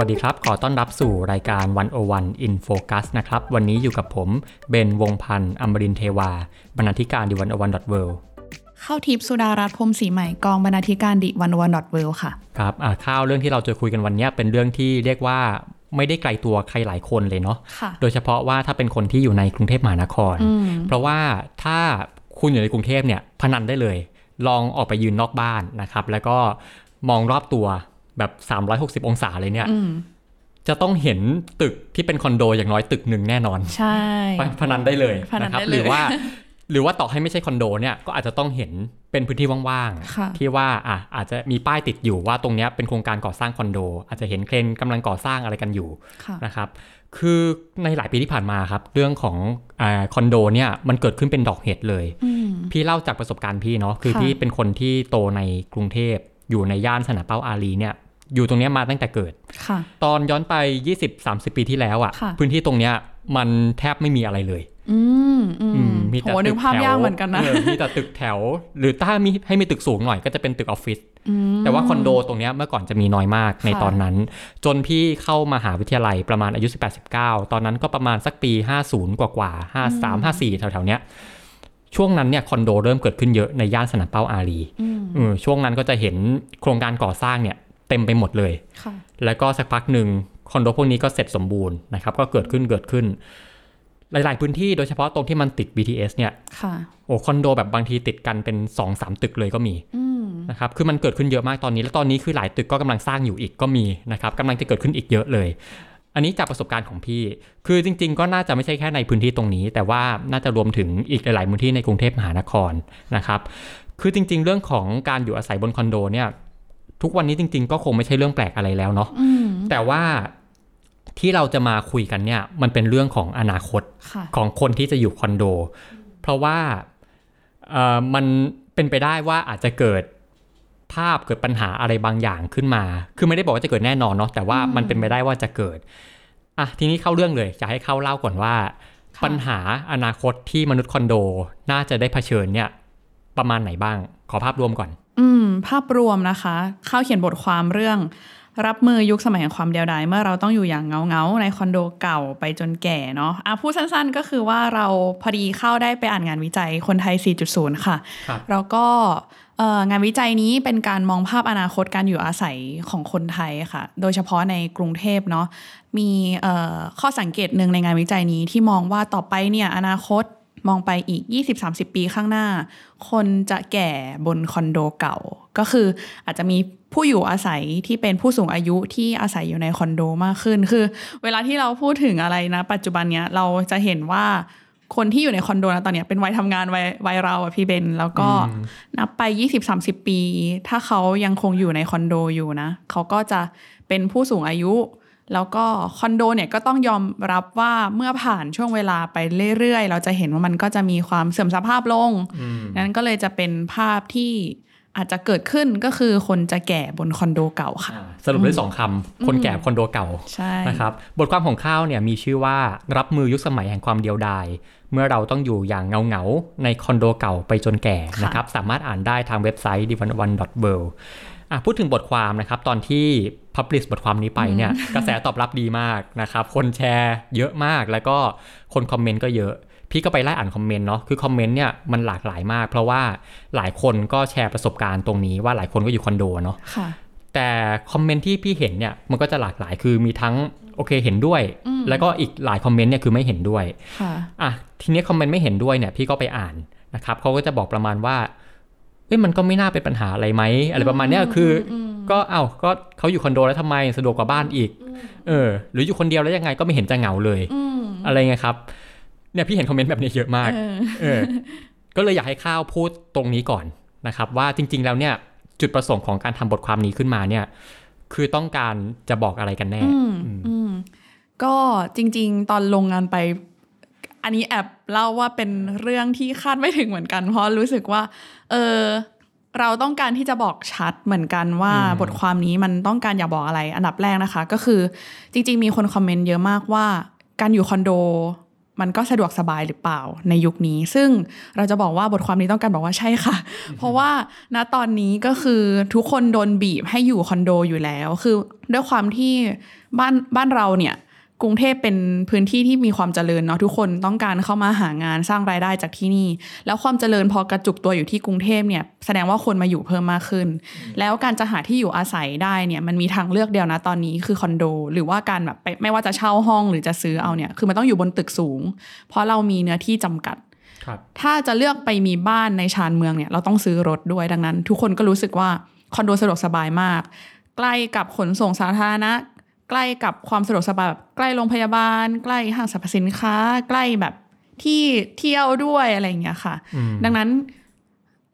วัสดีครับ ขอต้อนรับสู่รายการ One-O-One In Focus นะครับ วันนี้อยู่กับผมเบนวงศ์พันธ์อมรินทร์เทวา บรรณาธิการ The One-O-One dot worldข้าวทิพย์สุดารัตน์พรหมศรีใหม่กองบรรณาธิการ The One-O-One dot world ค่ะครับอ่าข้าวเรื่องที่เราจะคุยกันวันนี้เป็นเรื่องที่เรียกว่าไม่ได้ไกลตัวใครหลายคนเลยเนาะค่ะโดยเฉพาะว่าถ้าเป็นคนที่อยู่ในกรุงเทพมหานครอืมเพราะว่าถ้าคุณอยู่ในกรุงเทพเนี่ยพนันได้เลย ลองออกไปยืนนอกบ้านนะครับ แล้วก็มองรอบตัว แบบ 360 องศาเลยเนี่ยอืมจะต้องเห็นตึกที่เป็นคอนโดอย่างน้อยตึกหนึ่งแน่นอน ใช่พพนันได้เลยพนันนะครับได้เลยหรือว่า หรือว่าต่อให้ไม่ใช่คอนโดเนี่ยก็อาจจะต้องเห็นเป็นพื้นที่ว่างค่ะๆที่ว่าอะอาจจะมีป้ายติดอยู่ว่าตรงเนี้ยเป็นโครงการก่อสร้างคอนโด อาจจะเห็นเครนกำลังก่อสร้างอะไรกันอยู่ค่ะนะครับคือในหลายปีที่ผ่านมาครับ เรื่องของอาคอนโดเนี่ยมันเกิดขึ้นเป็นดอกเห็ดเลยอืมพี่เล่าจากประสบการณ์พี่เนาะคือค่ะพี่เป็นคนที่โตในกรุงเทพอยู่ในย่านสนามเป้าอารีเนี่ย อยู่ตรงเนี้ยมาตั้งแต่เกิดค่ะตอนย้อนไป 20-30 ปีที่แล้วอะค่ะ่ะ พื้นที่ตรงเนี้ยมันแทบไม่มีอะไรเลย อืมอืมอืมมีโหแต่นึตึกกภาพแถวยากเหมือนกันนะเออมีแต่ตึกแถว หรือถ้ามีให้มีตึกสูงหน่อยก็จะเป็นตึกออฟฟิศมแต่ว่าคอนโดตรงเนี้ยเมื่อก่อนจะมีน้อยมากในค่ะตอนนั้น จนพี่เข้ามหาวิทยาลัยประมาณอายุ 18-19 ตอนนั้นก็ประมาณสักปี 50 กว่ากว่าๆ53 54 แถวๆเนี้ยช่วงนั้นเนี่ยคอนโดเริ่มเกิดขึ้นเยอะในย่านสนามเป้าอารีอืมเออช่วงนั้นก็จะเห็นโครงการก่อสร้างเนี่ย เต็มไปหมดเลยค่ะแล้วก็สักพักหนึ่งคอนโดพวกนี้ก็เสร็จสมบูรณ์นะครับ ก็เกิดขึ้นเกิดขึ้น หลาย ๆ พื้นที่โดยเฉพาะตรงที่มันติด BTS เนี่ยค่ะโอ้คอนโดแบบบางทีติดกันเป็น2-3สามตึกเลยก็มีอืมนะครับ คือมันเกิดขึ้นเยอะมากตอนนี้ แล้วตอนนี้คือหลายตึกก็กำลังสร้างอยู่อีกก็มีนะครับกำลังจะเกิดขึ้นอีกเยอะเลย อันนี้จากประสบการณ์ของพี่ คือจริง ๆ ก็น่าจะไม่ใช่แค่ในพื้นที่ตรงนี้ แต่ว่าน่าจะรวมถึงอีกหลาย ๆ พื้นที่ในกรุงเทพมหานครนะครับ คือจริง ๆ เรื่องของการอยู่อาศัยบนคอนโดเนี่ย ทุกวันนี้จริง ๆ ก็คงไม่ใช่เรื่องแปลกอะไรแล้วเนาะอืมแต่ว่าที่เราจะมาคุยกันเนี่ย มันเป็นเรื่องของอนาคตค่ะของคนที่จะอยู่คอนโด เพราะว่าเอ่อมันเป็นไปได้ว่าอาจจะเกิดภาพเกิดปัญหาอะไรบางอย่างขึ้นมา คือไม่ได้บอกว่าจะเกิดแน่นอนเนาะแต่ว่ามันเป็นไปได้ว่าจะเกิดอะทีนี้เข้าเรื่องเลยจะให้เข้าเล่าก่อนว่าค่ะปัญหาอนาคตที่มนุษย์คอนโด น่าจะได้เผชิญเนี่ย ประมาณไหนบ้าง ขอภาพรวมก่อน อืม ภาพรวมนะคะเข้าเขียนบทความเรื่อง รับมือยุคสมัยแห่งความเดียวดายเมื่อเราต้องอยู่อย่างเงาๆในคอนโดเก่าไปจนแก่เนาะอะพูดสั้นๆก็คือว่าเราพอดีเข้าได้ไปอ่านงานวิจัยคนไทย 4.0 ค่ะครับแล้วก็เอ่องานวิจัยนี้เป็นการมองภาพอนาคตการอยู่อาศัยของคนไทยค่ะ โดยเฉพาะในกรุงเทพเนาะ มีเอ่อข้อสังเกตหนึ่งในงานวิจัยนี้ที่มองว่าต่อไปเนี่ยอนาคต มองไปอีก 20-30 ปีข้างหน้า คนจะแก่บนคอนโดเก่า ก็คืออาจจะมีผู้อยู่อาศัยที่เป็นผู้สูงอายุที่อาศัยอยู่ในคอนโดมากขึ้น คือ เวลาที่เราพูดถึงอะไรนะ ปัจจุบันเนี้ยเราจะเห็นว่าคนที่อยู่ในคอนโดนะตอนเนี้ยเป็นวัยทำงานวัยวัยเราอะพี่เบน แล้วก็อืมนับไป 20-30 ปี ถ้าเขายังคงอยู่ในคอนโดอยู่นะ เขาก็จะเป็นผู้สูงอายุ แล้วก็คอนโดเนี่ยก็ต้องยอมรับว่าเมื่อผ่านช่วงเวลาไปเรื่อยๆ เราจะเห็นว่ามันก็จะมีความเสื่อมสภาพลงอืมนั้นก็เลยจะเป็นภาพที่อาจจะเกิดขึ้นก็คือคนจะแก่บนคอนโดเก่าค่ะอ่าสรุปได้สองคำคนแก่คอนโดเก่าใช่นะครับบทความของข้าวเนี่ยมีชื่อว่ารับมือยุคสมัยแห่งความเดียวดาย เมื่อเราต้องอยู่อย่างเงาเงาๆในคอนโดเก่าไปจนแก่นะครับสามารถอ่านได้ทางเว็บไซต์ d i v a n o n e w o r l d อะพูดถึงบทความนะครับตอนที่ publish บทความนี้ไปเนี่ยกระแสตอบรับดีมากนะครับ คนแชร์เยอะมากแล้วก็คนคอมเมนต์ก็เยอะ พี่ก็ไปไล่อ่านคอมเมนต์เนาะคือคอมเมนต์เนี่ยมันหลากหลายมาก เพราะว่าหลายคนก็แชร์ประสบการณ์ตรงนี้ว่าหลายคนก็อยู่คอนโดเนาะค่ะแต่คอมเมนต์ที่พี่เห็นเนี่ยมันก็จะหลากหลายคือมีทั้งโอเคเห็นด้วยอืมแล้วก็อีกหลายคอมเมนต์เนี่ยคือไม่เห็นด้วยค่ะอะทีนี้คอมเมนต์ไม่เห็นด้วยเนี่ยพี่ก็ไปอ่านนะครับเขาก็จะบอกประมาณว่า เอ้ยมันก็ไม่น่าเป็นปัญหาอะไรไหมอะไรประมาณเนี้ยคืออก็เอ้าก็เขาอยู่คอนโดแล้วทำไมสะดวกกว่าบ้านอีก เออ หรืออยู่คนเดียวแล้วยังไงก็ไม่เห็นจะเหงาเลยอืมอะไรเงี้ยครับ เนี่ยพี่เห็นคอมเมนต์แบบนี้เยอะมากเออเออ ก็เลยอยากให้ข้าวพูดตรงนี้ก่อนนะครับ ว่าจริง ๆ แล้วเนี่ย จุดประสงค์ของการทำบทความนี้ขึ้นมาเนี่ย คือต้องการจะบอกอะไรกันแน่อืมอืมอืมก็จริง ๆ ตอนลงงานไป อันนี้แอบเล่าว่าเป็นเรื่องที่คาดไม่ถึงเหมือนกัน เพราะรู้สึกว่า เออเราต้องการที่จะบอกชัดเหมือนกันว่าอืมบทความนี้มันต้องการอยากบอกอะไร อันดับแรกนะคะ ก็คือจริง ๆ มีคนคอมเมนต์เยอะมากว่า การอยู่คอนโด มันก็สะดวกสบายหรือเปล่าในยุคนี้ ซึ่งเราจะบอกว่าบทความนี้ต้องการบอกว่าใช่ค่ะ เพราะว่าณตอนนี้ก็คือทุกคนโดนบีบให้อยู่คอนโดอยู่แล้ว คือด้วยความที่บ้านบ้านเราเนี่ย กรุงเทพเป็นพื้นที่ที่มีความเจริญเนาะทุกคนต้องการเข้ามาหางานสร้างรายได้จากที่นี่ แล้วความเจริญพอกระจุกตัวอยู่ที่กรุงเทพเนี่ยแสดงว่าคนมาอยู่เพิ่มมากขึ้น แล้วการจะหาที่อยู่อาศัยได้เนี่ยมันมีทางเลือกเดียวนะตอนนี้คือคอนโด หรือว่าการแบบไปไม่ว่าจะเช่าห้องหรือจะซื้อเอาเนี่ยคือมันต้องอยู่บนตึกสูง เพราะเรามีเนื้อที่จำกัดครับถ้าจะเลือกไปมีบ้านในชานเมืองเนี่ยเราต้องซื้อรถด้วยดังนั้น ทุกคนก็รู้สึกว่าคอนโดสะดวกสบายมากใกล้กับขนส่งสาธารณะ ใกล้กับความสะดวกสบายแบบใกล้โรงพยาบาล ใกล้ห้างสรรพสินค้า ใกล้แบบที่เที่ยวด้วยอะไรอย่างเงี้ยค่ะอืมดังนั้น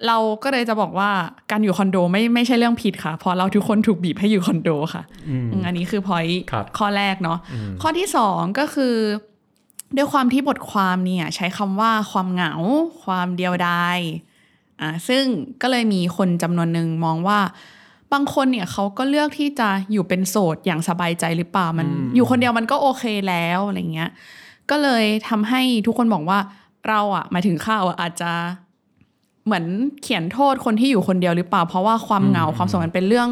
เราก็เลยจะบอกว่าการอยู่คอนโดไม่ไม่ใช่เรื่องผิดค่ะ เพราะเราทุกคนถูกบีบให้อยู่คอนโดค่ะอืมอืมอันนี้คือพอยครับข้อแรกเนาะอืมข้อที่สองก็คือ ด้วยความที่บทความเนี่ยใช้คำว่าความเหงา ความเดียวดายอ่าซึ่งก็เลยมีคนจำนวนหนึ่งมองว่า บางคนเนี่ยเขาก็เลือกที่จะอยู่เป็นโสดอย่างสบายใจหรือเปล่ามันอืมอยู่คนเดียวมันก็โอเคแล้วอะไรเงี้ย ก็เลยทำให้ทุกคนบอกว่าเราอะหมายถึงข้าวอะอาจจะเหมือนเขียนโทษคนที่อยู่คนเดียวหรือเปล่า เพราะว่าความเหงาอืมความโสดมันเป็นเรื่อง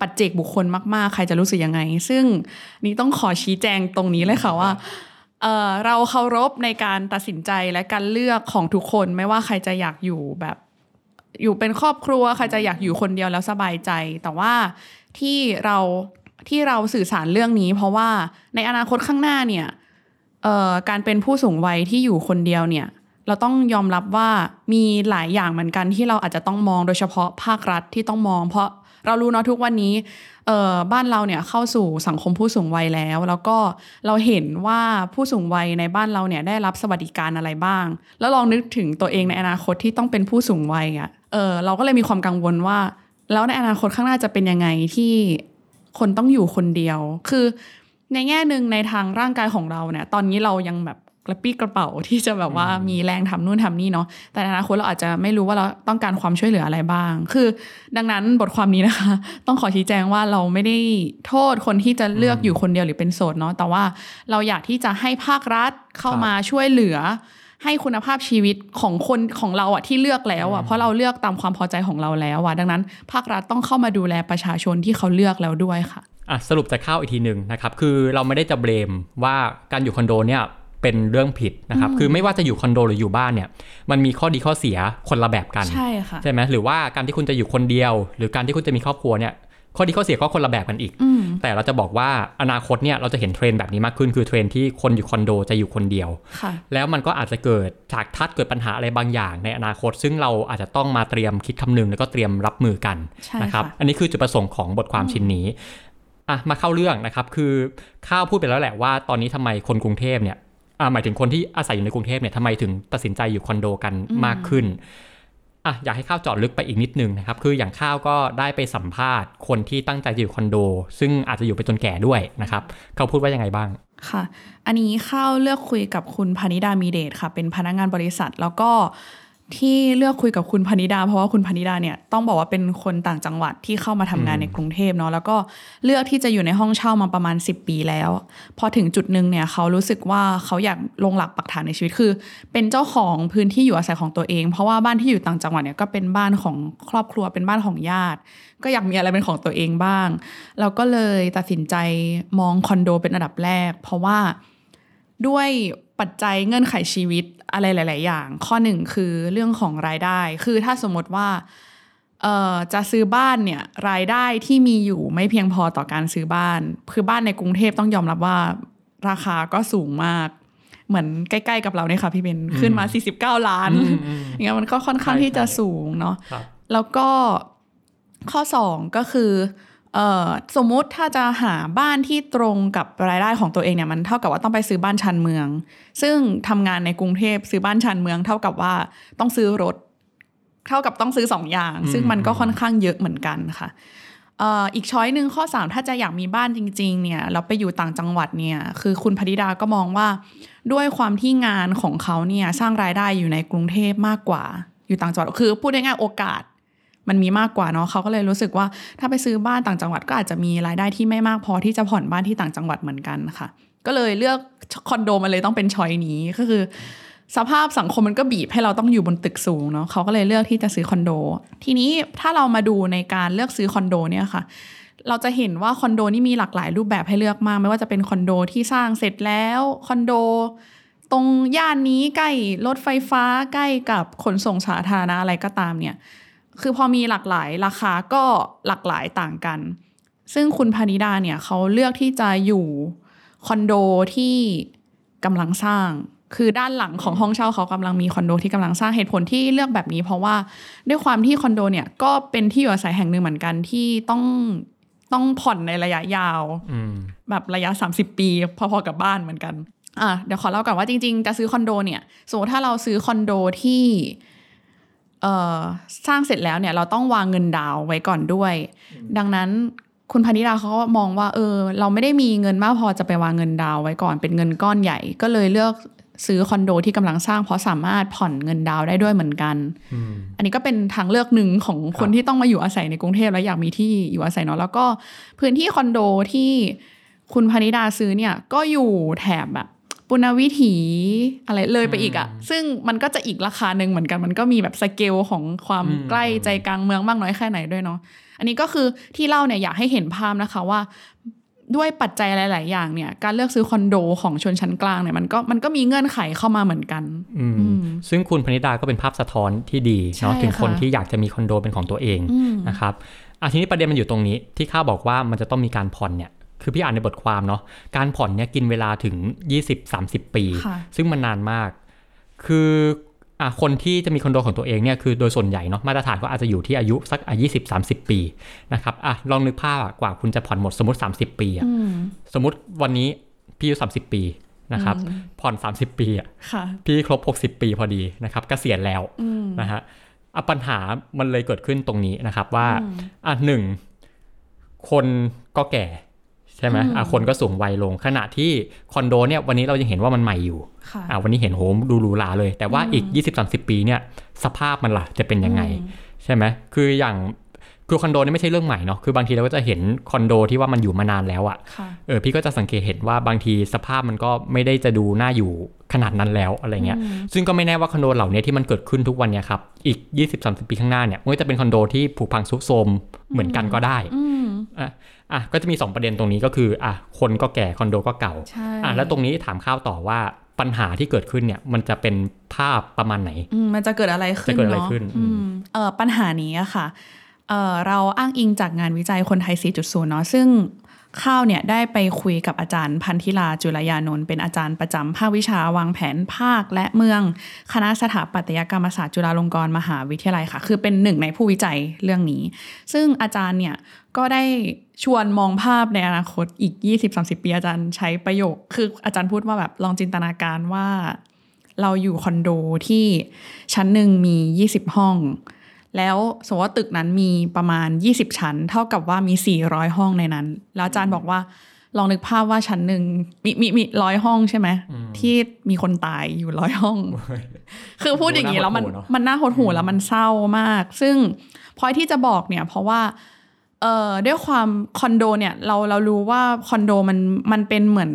ปัจเจกบุคคลมากๆ ใครจะรู้สึกยังไง ซึ่งนี่ต้องขอชี้แจงตรงนี้เลยค่ะว่าเอ่อเราเคารพในการตัดสินใจและการเลือกของทุกคนไม่ว่าใครจะอยากอยู่แบบ อยู่เป็นครอบครัวใครจะอยากอยู่คนเดียวแล้วสบายใจ แต่ว่าที่เราที่เราสื่อสารเรื่องนี้ เพราะว่าในอนาคตข้างหน้าเนี่ยการเป็นผู้สูงวัยที่อยู่คนเดียวเนี่ยเราต้องยอมรับว่ามีหลายอย่างเหมือนกันที่เราอาจจะต้องมองโดยเฉพาะภาครัฐที่ต้องมอง เพราะเรารู้เนาะทุกวันนี้บ้านเราเนี่ยเข้าสู่สังคมผู้สูงวัยแล้ว แล้วก็เราเห็นว่าผู้สูงวัยในบ้านเราเนี่ยได้รับสวัสดิการอะไรบ้าง แล้วลองนึกถึงตัวเองในอนาคตที่ต้องเป็นผู้สูงวัยอะ่ะ เออเราก็เลยมีความกังวลว่า แล้วในอนาคตข้างหน้าจะเป็นยังไงที่คนต้องอยู่คนเดียว คือในแง่หนึ่งในทางร่างกายของเราเนี่ย ตอนนี้เรายังแบบกระปี้กระเป๋าที่จะแบบว่ามีแรงทำนู่นทำนี่เนาะแต่ในอนาคตเราอาจจะไม่รู้ว่าเราต้องการความช่วยเหลืออะไรบ้าง คือ ดังนั้นบทความนี้นะคะ ต้องขอชี้แจงว่าเราไม่ได้โทษคนที่จะเลือกอยู่คนเดียวหรือเป็นโสดเนาะแต่ว่าเราอยากที่จะให้ภาครัฐเข้ามาช่วยเหลือ ให้คุณภาพชีวิตของคนของเราอะที่เลือกแล้วอะเพราะเราเลือกตามความพอใจของเราแล้วอะดังนั้น ภาครัฐต้องเข้ามาดูแลประชาชนที่เขาเลือกแล้วด้วยค่ะอะสรุปจะเข้าอีกทีหนึ่งนะครับคือเราไม่ได้จะเบลมว่าการอยู่คอนโดเนี่ยเป็นเรื่องผิดนะครับ คือไม่ว่าจะอยู่คอนโดหรืออยู่บ้านเนี่ย มันมีข้อดีข้อเสียคนละแบบกัน ใช่ค่ะ ใช่ไหมหรือว่าการที่คุณจะอยู่คนเดียว หรือการที่คุณจะมีครอบครัวเนี่ย ข้อดีข้อเสียก็คนละแบบกันอีกอืมแต่เราจะบอกว่าอนาคตเนี่ยเราจะเห็นเทรนด์แบบนี้มากขึ้น คือเทรนด์ที่คนอยู่คอนโดจะอยู่คนเดียวค่ะแล้วมันก็อาจจะเกิดฉากทัดเกิดปัญหาอะไรบางอย่าง ในอนาคต ซึ่งเราอาจจะต้องมาเตรียมคิดคำนึงแล้วก็เตรียมรับมือกันใช่นะครับค่ะอันนี้คือจุดประสงค์ของบทความชิ้นนี้อะมาเข้าเรื่องนะครับ คือข้าวพูดไปแล้วแหละว่า ตอนนี้ทำไมคนกรุงเทพเนี่ยอะหมายถึงคนที่อาศัยอยู่ในกรุงเทพเนี่ยทำไมถึงตัดสินใจอยู่คอนโดกันมากขึ้น อะอยากให้ข้าวจอดลึกไปอีกนิดนึงนะครับคืออย่างข้าวก็ได้ไปสัมภาษณ์คนที่ตั้งใจจะอยู่คอนโด ซึ่งอาจจะอยู่ไปจนแก่ด้วยนะครับเขาพูดว่ายังไงบ้างค่ะ อันนี้ข้าวเลือกคุยกับคุณพนิดามีเดชค่ะ เป็นพนักงานบริษัทแล้วก็ ที่เลือกคุยกับคุณพนิดา เพราะว่าคุณพนิดาเนี่ยต้องบอกว่าเป็นคนต่างจังหวัดที่เข้ามาทำงานอืมในกรุงเทพเนาะแล้วก็เลือกที่จะอยู่ในห้องเช่ามาประมาณ 10 ปีแล้ว พอถึงจุดหนึ่งเนี่ยเขารู้สึกว่าเขาอยากลงหลักปักฐานในชีวิตคือ เป็นเจ้าของพื้นที่อยู่อาศัยของตัวเอง เพราะว่าบ้านที่อยู่ต่างจังหวัดเนี่ยก็เป็นบ้านของครอบครัวเป็นบ้านของญาติ ก็อยากมีอะไรเป็นของตัวเองบ้าง เราก็เลยตัดสินใจมองคอนโดเป็นอันดับแรก เพราะว่า ด้วยปัจจัยเงื่อนไขชีวิตอะไรหลาย ๆ อย่าง ข้อหนึ่งคือเรื่องของรายได้ คือถ้าสมมติว่าเอ่อจะซื้อบ้านเนี่ยรายได้ที่มีอยู่ไม่เพียงพอต่อการซื้อบ้าน คือบ้านในกรุงเทพต้องยอมรับว่าราคาก็สูงมาก เหมือนใกล้ ๆ กับเราเนี่ยค่ะพี่เบนขึ้นมา 49 ล้านอืมอืมอย่างเงี้ยมันก็ค่อนข้างใช่ที่จะใช่สูงเนาะครับแล้วก็ข้อสองก็คือเอ่อ สมมุติถ้าจะหาบ้านที่ตรงกับรายได้ของตัวเองเนี่ยมันเท่ากับว่าต้องไปซื้อบ้านชานเมือง ซึ่งทำงานในกรุงเทพซื้อบ้านชานเมือง เท่ากับว่าต้องซื้อรถ เท่ากับต้องซื้อสองอย่างอืมซึ่งมันก็ค่อนข้างเยอะเหมือนกันค่ะเอ่ออีกช้อยหนึ่งข้อ 3 ถ้าจะอยากมีบ้านจริง ๆ เนี่ยเราไปอยู่ต่างจังหวัดเนี่ยคือคุณพนิดาก็มองว่า ด้วยความที่งานของเขาเนี่ยสร้างรายได้อยู่ในกรุงเทพมากกว่า อยู่ต่างจังหวัดคือพูดง่ายๆโอกาส มันมีมากกว่าเนาะเขาก็เลยรู้สึกว่าถ้าไปซื้อบ้านต่างจังหวัดก็อาจจะมีรายได้ที่ไม่มากพอที่จะผ่อนบ้านที่ต่างจังหวัดเหมือนกันค่ะ ก็เลยเลือกคอนโดมาเลยต้องเป็นชอยนี้ก็คือ สภาพสังคมมันก็บีบให้เราต้องอยู่บนตึกสูงเนาะเขาก็เลยเลือกที่จะซื้อคอนโด ทีนี้ถ้าเรามาดูในการเลือกซื้อคอนโดเนี่ยค่ะเราจะเห็นว่าคอนโดนี่มีหลากหลายรูปแบบให้เลือกมาก ไม่ว่าจะเป็นคอนโดที่สร้างเสร็จแล้วคอนโด ตรงย่านนี้ใกล้รถไฟฟ้าใกล้กับขนส่งสาธารณะอะไรก็ตามเนี่ย คือพอมีหลากหลายราคาก็หลากหลายต่างกัน ซึ่งคุณพานิดาเนี่ยเขาเลือกที่จะอยู่คอนโดที่กำลังสร้าง คือด้านหลังของห้องเช่าเขากำลังมีคอนโดที่กำลังสร้างเหตุผลที่เลือกแบบนี้ เพราะว่าด้วยความที่คอนโดเนี่ยก็เป็นที่อยู่อาศัยแห่งหนึ่งเหมือนกันที่ต้องต้องผ่อนในระยะยาวอืมแบบระยะ 30 ปี พอๆกับบ้านเหมือนกันอะเดี๋ยวขอเล่าก่อนว่าจริง ๆ จะซื้อคอนโดเนี่ยสมมติถ้าเราซื้อคอนโดที่เอ่อ สร้างเสร็จแล้วเนี่ยเราต้องวางเงินดาวน์ไว้ก่อนด้วย ดังนั้นคุณพนิดาเขาก็มองว่าเออ เราไม่ได้มีเงินมากพอจะไปวางเงินดาวน์ไว้ก่อนเป็นเงินก้อนใหญ่ ก็เลยเลือกซื้อคอนโดที่กำลังสร้างเพราะสามารถผ่อนเงินดาวน์ได้ด้วยเหมือนกันอืมอันนี้ก็เป็นทางเลือกหนึ่งของคนครับที่ต้องมาอยู่อาศัยในกรุงเทพแล้วอยากมีที่อยู่อาศัยเนาะแล้วก็พื้นที่คอนโดที่คุณพนิดาซื้อเนี่ยก็อยู่แถบแบบ ปุณณวิถีอะไรเลยไปอีกอะ่ะซึ่งมันก็จะอีกราคาหนึ่งเหมือนกัน มันก็มีแบบสเกลของความใกล้ใจกลางเมืองมากน้อยแค่ไหนด้วยเนาะอันนี้ก็คือที่เล่าเนี่ยอยากให้เห็นภาพนะคะว่าด้วยปัจจัยหลาย ๆ อย่างเนี่ย การเลือกซื้อคอนโดของชนชั้นกลางเนี่ยมันก็มันก็มีเงื่อนไขเข้ามาเหมือนกันอืมอืมซึ่งคุณพนิดาก็เป็นภาพสะท้อนที่ดีเนาะใช่ถึงคนค่ะที่อยากจะมีคอนโดเป็นของตัวเองอืมนะครับอะทีนี้ประเด็นมันอยู่ตรงนี้ที่ข้าบอกว่ามันจะต้องมีการผ่อนเนี่ย คือพี่อ่านในบทความเนาะการผ่อนเนี่ยกินเวลาถึง 20-30 ปีค่ะซึ่งมันนานมาก คืออะคนที่จะมีคอนโดของตัวเองเนี่ยคือโดยส่วนใหญ่เนาะมาตรฐานก็อาจจะอยู่ที่อายุสักอะ20-30ปีนะครับอะลองนึกภาพอะกว่าคุณจะผ่อนหมดสมมติ 30 ปีอะอืมสมมติวันนี้พี่อายุ30ปีนะครับผ่อน 30 ปีอะค่ะพี่ครบ 60 ปีพอดีนะครับเกษียณแล้วอืมนะฮะอะปัญหามันเลยเกิดขึ้นตรงนี้นะครับว่าอะหนึ่งคนก็แก่ ใช่ไหมอะคนก็สูงวัยลง ขณะที่คอนโดเนี่ยวันนี้เรายังเห็นว่ามันใหม่อยู่ค่ะอะวันนี้เห็นโหมดูหรูหราเลย แต่ว่าอีก 20-30 ปีเนี่ยสภาพมันล่ะจะเป็นยังไง ใช่ไหมคืออย่างคือคอนโดนี่ไม่ใช่เรื่องใหม่เนาะ คือบางทีเราก็จะเห็นคอนโดที่ว่ามันอยู่มานานแล้วอะค่ะ เออพี่ก็จะสังเกตเห็นว่าบางทีสภาพมันก็ไม่ได้จะดูน่าอยู่ขนาดนั้นแล้วอะไรเงี้ย ซึ่งก็ไม่แน่ว่าคอนโดเหล่านี้ที่มันเกิดขึ้นทุกวันเนี่ยครับ อีก 20-30 ปีข้างหน้าเนี่ยมันก็จะเป็นคอนโดที่ผุพังซุกโทรมเหมือนกันก็ได้อืมอะ อะก็จะมี 2 ประเด็นตรงนี้ก็คืออะคนก็แก่คอนโดก็เก่าใช่อะแล้วตรงนี้ถามข้าวต่อว่าปัญหาที่เกิดขึ้นเนี่ยมันจะเป็นภาพประมาณไหนอืมมันจะเกิดอะไรขึ้นจะเกิดอะไรเนาะขึ้นอืมเอ่อปัญหานี้อะค่ะเอ่อเราอ้างอิงจากงานวิจัยคนไทย 4.0 เนาะซึ่ง ข้าวเนี่ยได้ไปคุยกับอาจารย์พันธิลาจุลยานนท์เป็นอาจารย์ประจำภาควิชาวางแผนภาคและเมือง คณะสถาปัตยกรรมศาสตร์จุฬาลงกรณ์มหาวิทยาลัยค่ะ คือเป็นหนึ่งในผู้วิจัยเรื่องนี้ ซึ่งอาจารย์เนี่ยก็ได้ชวนมองภาพในอนาคตอีก 20-30 ปีอาจารย์ใช้ประโยค คืออาจารย์พูดว่าแบบลองจินตนาการว่าเราอยู่คอนโดที่ชั้นหนึ่งมี 20 ห้อง แล้วสมมติว่าตึกนั้นมีประมาณ 20 ชั้น เท่ากับว่ามี 400 ห้องในนั้น แล้วอาจารย์บอกว่าลองนึกภาพว่าชั้นหนึ่งมีมีมีร้อยห้องใช่ไหมที่มีคนตายอยู่ร้อยห้อง คือพูดอย่างนี้แล้วมันดูน่าหดหู่เนอะมันน่าหดหูแล้วมันเศร้ามาก ซึ่งพอยที่จะบอกเนี่ย เพราะว่าเอ่อด้วยความคอนโดเนี่ย เราเรารู้ว่าคอนโดมันมันเป็นเหมือน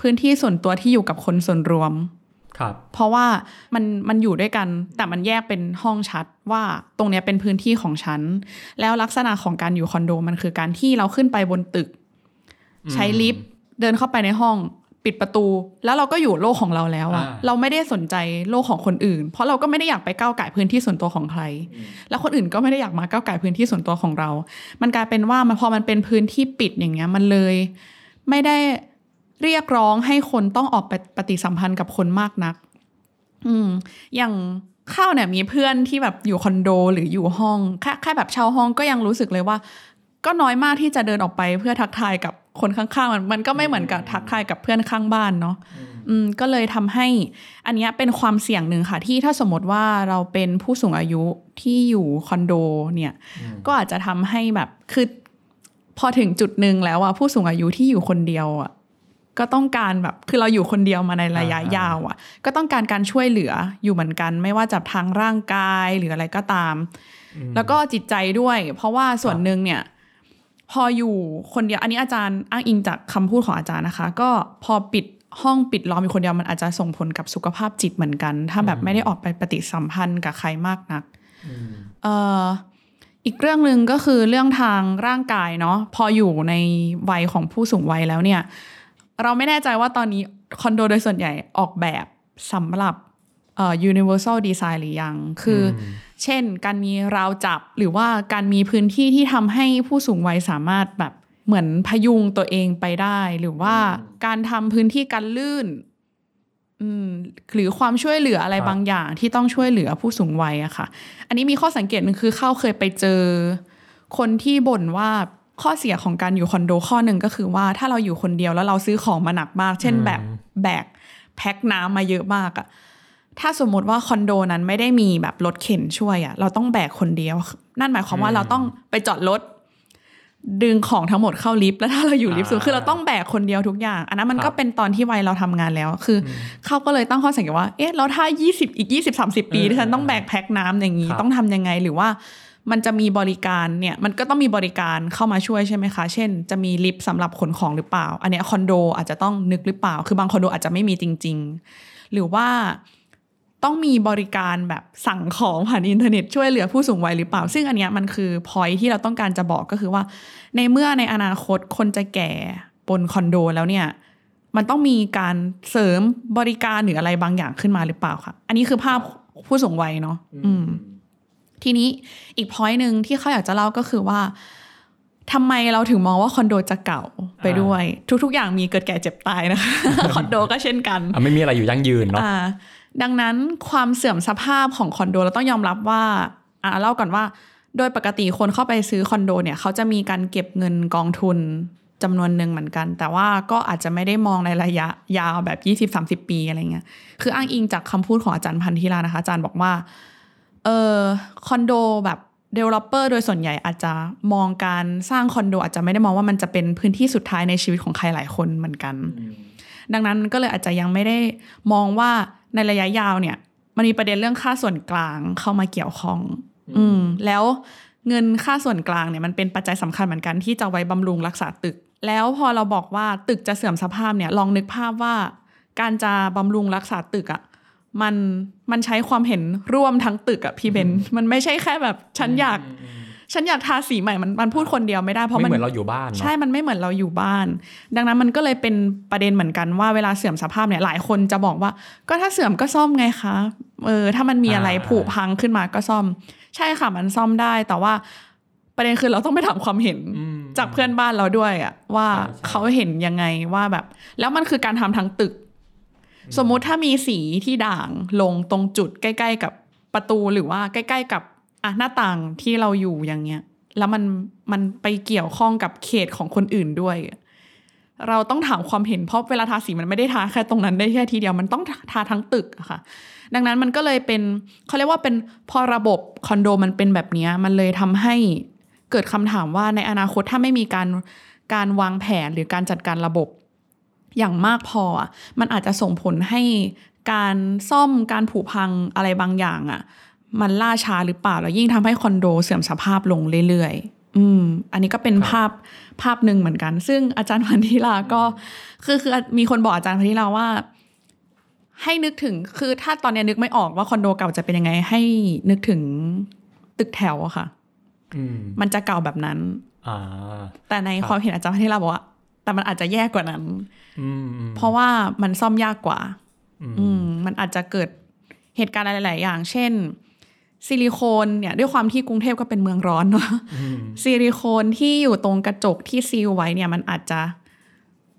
พื้นที่ส่วนตัวที่อยู่กับคนส่วนรวมครับ เพราะว่ามันมันอยู่ด้วยกัน แต่มันแยกเป็นห้องชัดว่าตรงเนี้ยเป็นพื้นที่ของฉัน แล้วลักษณะของการอยู่คอนโดมันคือการที่เราขึ้นไปบนตึก ใช้ลิฟต์เดินเข้าไปในห้องปิดประตู แล้วเราก็อยู่โลกของเราแล้วอะอ่าเราไม่ได้สนใจโลกของคนอื่น เพราะเราก็ไม่ได้อยากไปก้าวไก่พื้นที่ส่วนตัวของใคร แล้วคนอื่นก็ไม่ได้อยากมาก้าวไก่พื้นที่ส่วนตัวของเรา มันกลายเป็นว่ามันพอมันเป็นพื้นที่ปิดอย่างเงี้ย มันเลย ไม่ได้ เรียกร้องให้คนต้องออกไปปฏิสัมพันธ์กับคนมากนัก อืม อย่างข้าวเนี่ยมีเพื่อนที่แบบอยู่คอนโดหรืออยู่ห้องแค่แค่แบบเช่าห้องก็ยังรู้สึกเลยว่า ก็น้อยมากที่จะเดินออกไปเพื่อทักทายกับคนข้างๆมันมันก็ไม่เหมือนกับทักทายกับเพื่อนข้างบ้านเนาะอืมก็เลยทำให้อันเนี้ยเป็นความเสี่ยงหนึ่งค่ะ ที่ถ้าสมมติว่าเราเป็นผู้สูงอายุที่อยู่คอนโดเนี่ย ก็อาจจะทำให้แบบคือพอถึงจุดหนึ่งแล้วอะผู้สูงอายุที่อยู่คนเดียวอะ ก็ต้องการแบบคือเราอยู่คนเดียวมาในระยะอ่าๆยาวอะก็ต้องการการช่วยเหลืออยู่เหมือนกัน ไม่ว่าจะทางร่างกายหรืออะไรก็ตาม แล้วก็จิตใจด้วย เพราะว่าส่วนหนึ่งเนี่ย พออยู่คนเดียว อันนี้อาจารย์อ้างอิงจากคำพูดของอาจารย์นะคะ ก็พอปิดห้องปิดล้อมอยู่คนเดียวมันอาจจะส่งผลกับสุขภาพจิตเหมือนกัน ถ้าแบบไม่ได้ออกไปปฏิสัมพันธ์กับใครมากนักเอ่ออีกเรื่องหนึ่งก็คือเรื่องทางร่างกายเนาะพออยู่ในวัยของผู้สูงวัยแล้วเนี่ย เราไม่แน่ใจว่าตอนนี้คอนโดโดยส่วนใหญ่ออกแบบสำหรับเอ่อ universal design หรือยัง คืออเช่นการมีราวจับหรือว่าการมีพื้นที่ที่ทำให้ผู้สูงวัยสามารถแบบเหมือนพยุงตัวเองไปได้ หรือว่าการทำพื้นที่กันลื่นอืมหรือความช่วยเหลืออะไรครับบางอย่างที่ต้องช่วยเหลือผู้สูงวัยอะค่ะ อันนี้มีข้อสังเกตหนึ่งคือเข้าเคยไปเจอ คนที่บ่นว่า ข้อเสียของการอยู่คอนโดข้อหนึ่งก็คือว่าถ้าเราอยู่คนเดียวแล้วเราซื้อของมาหนักมาก เช่นแบบแบกแพ็คน้ำมาเยอะมากอะถ้าสมมติว่าคอนโดนั้นไม่ได้มีแบบรถเข็นช่วยอะเราต้องแบกคนเดียว นั่นหมายความว่าเราต้องไปจอดรถดึงของทั้งหมดเข้าลิฟต์แล้วถ้าเราอยู่ลิฟต์สูงอ่าคือเราต้องแบกคนเดียวทุกอย่าง อันนั้นมันครัก็บเป็นตอนที่วัยเราทำงานแล้ว คืออเขาก็เลยตั้งข้อสังเกตว่าเอ๊ะแล้วถ้า 20 อีก 20 30 ปีเออที่ฉันต้องแบกแพ็คน้ำอย่างนี้ครับต้องทำยังไงหรือว่า มันจะมีบริการเนี่ยมันก็ต้องมีบริการเข้ามาช่วยใช่ไหมคะ เช่น จะมีลิฟต์สำหรับขนของหรือเปล่า อันเนี้ยคอนโดอาจจะต้องนึกหรือเปล่า คือบางคอนโดอาจจะไม่มีจริง ๆ หรือว่าต้องมีบริการแบบสั่งของผ่านอินเทอร์เน็ตช่วยเหลือผู้สูงวัยหรือเปล่า ซึ่งอันเนี้ยมันคือพอยที่เราต้องการจะบอกก็คือว่า ในเมื่อในอนาคตคนจะแก่บนคอนโดแล้วเนี่ยมันต้องมีการเสริมบริการหรืออะไรบางอย่างขึ้นมาหรือเปล่าค่ะอันนี้คือภาพผู้สูงวัยเนาะอืม ทีนี้อีกพอยหนึ่งที่เขาอยากจะเล่าก็คือว่าทำไมเราถึงมองว่าคอนโดจะเก่าไปด้วย ทุก ๆ อย่างมีเกิดแก่เจ็บตายนะคะคอนโดก็เช่นกันอะไม่มีอะไรอยู่ยั่งยืนเนาะอ่าดังนั้นความเสื่อมสภาพของคอนโดเราต้องยอมรับว่าอ่าเล่าก่อนว่า โดยปกติคนเข้าไปซื้อคอนโดเนี่ยเขาจะมีการเก็บเงินกองทุนจำนวนหนึ่งเหมือนกัน แต่ว่าก็อาจจะไม่ได้มองในระยะยาวแบบ 20-30 ปีอะไรเงี้ยคืออ้างอิงจากคำพูดของอาจารย์พันธิลานะคะอาจารย์บอกว่า เออคอนโดแบบ developer โดยส่วนใหญ่อาจจะมองการสร้างคอนโดอาจจะไม่ได้มองว่ามันจะเป็นพื้นที่สุดท้ายในชีวิตของใครหลายคนเหมือนกัน ดังนั้นก็เลยอาจจะยังไม่ได้มองว่าในระยะยาวเนี่ย มันมีประเด็นเรื่องค่าส่วนกลางเข้ามาเกี่ยวข้อง อืมแล้วเงินค่าส่วนกลางเนี่ยมันเป็นปัจจัยสำคัญเหมือนกันที่จะไว้บำรุงรักษาตึก แล้วพอเราบอกว่าตึกจะเสื่อมสภาพเนี่ยลองนึกภาพว่า การจะบำรุงรักษาตึกอะ่ะ มันมันใช้ความเห็นร่วมทั้งตึกอะพี่เบนมันไม่ใช่แค่แบบฉันอยาก ฉันอยากทาสีใหม่มันมันพูดคนเดียวไม่ได้เพราะไม่มันเหมือนเราอยู่บ้านเนาะใช่มันไม่เหมือนเราอยู่บ้าน ดังนั้นมันก็เลยเป็นประเด็นเหมือนกันว่าเวลาเสื่อมสภาพเนี่ยหลายคนจะบอกว่า ก็ถ้าเสื่อมก็ซ่อมไงคะเออถ้ามันมีอะไรอ่าผุพังขึ้นมาก็ซ่อม ใช่ค่ะมันซ่อมได้แต่ว่าประเด็นคือเราต้องไปถามความเห็นอืมจากเพื่อนบ้านเราด้วยอะว่าใช่ใช่เขาเห็นยังไงว่าแบบ แล้วมันคือการทำทั้งตึก สมมุติถ้ามีสีที่ด่างลงตรงจุดใกล้ ๆ กับประตูหรือว่าใกล้ ๆ กับอะหน้าต่างที่เราอยู่อย่างเงี้ย แล้วมันมันไปเกี่ยวข้องกับเขตของคนอื่นด้วย เราต้องถามความเห็นเพราะเวลาทาสีมันไม่ได้ทาแค่ตรงนั้นได้แค่ทีเดียวมันต้องทาทั้งตึกอะค่ะ ดังนั้นมันก็เลยเป็นเขาเรียกว่าเป็นพอระบบคอนโดมันเป็นแบบนี้มันเลยทำให้เกิดคำถามว่าในอนาคตถ้าไม่มีการการวางแผนหรือการจัดการระบบ อย่างมากพออะมันอาจจะส่งผลให้การซ่อมการผุพังอะไรบางอย่างอะมันล่าช้าหรือเปล่า แล้วยิ่งทำให้คอนโดเสื่อมสภาพลงเรื่อยๆ อืม อันนี้ก็เป็นครับภาพภาพหนึ่งเหมือนกัน ซึ่งอาจารย์พันธิลาก็ คือคือมีคนบอกอาจารย์พันธิลาว่า ให้นึกถึง คือถ้าตอนเนี้ยนึกไม่ออกว่าคอนโดเก่าจะเป็นยังไง ให้นึกถึงตึกแถวอะค่ะอืมมันจะเก่าแบบนั้นอ่าแต่ในครับความเห็นอาจารย์พันธิลาบอกว่า แต่มันอาจจะแย่กว่านั้นอืมอืมเพราะว่ามันซ่อมยากกว่า อืมอืมมันอาจจะเกิดเหตุการณ์อะไรหลาย ๆ อย่าง เช่น ซิลิโคนเนี่ย ด้วยความที่กรุงเทพก็เป็นเมืองร้อนเนาะอืมซิลิโคนที่อยู่ตรงกระจกที่ซีลไว้เนี่ย มันอาจจะ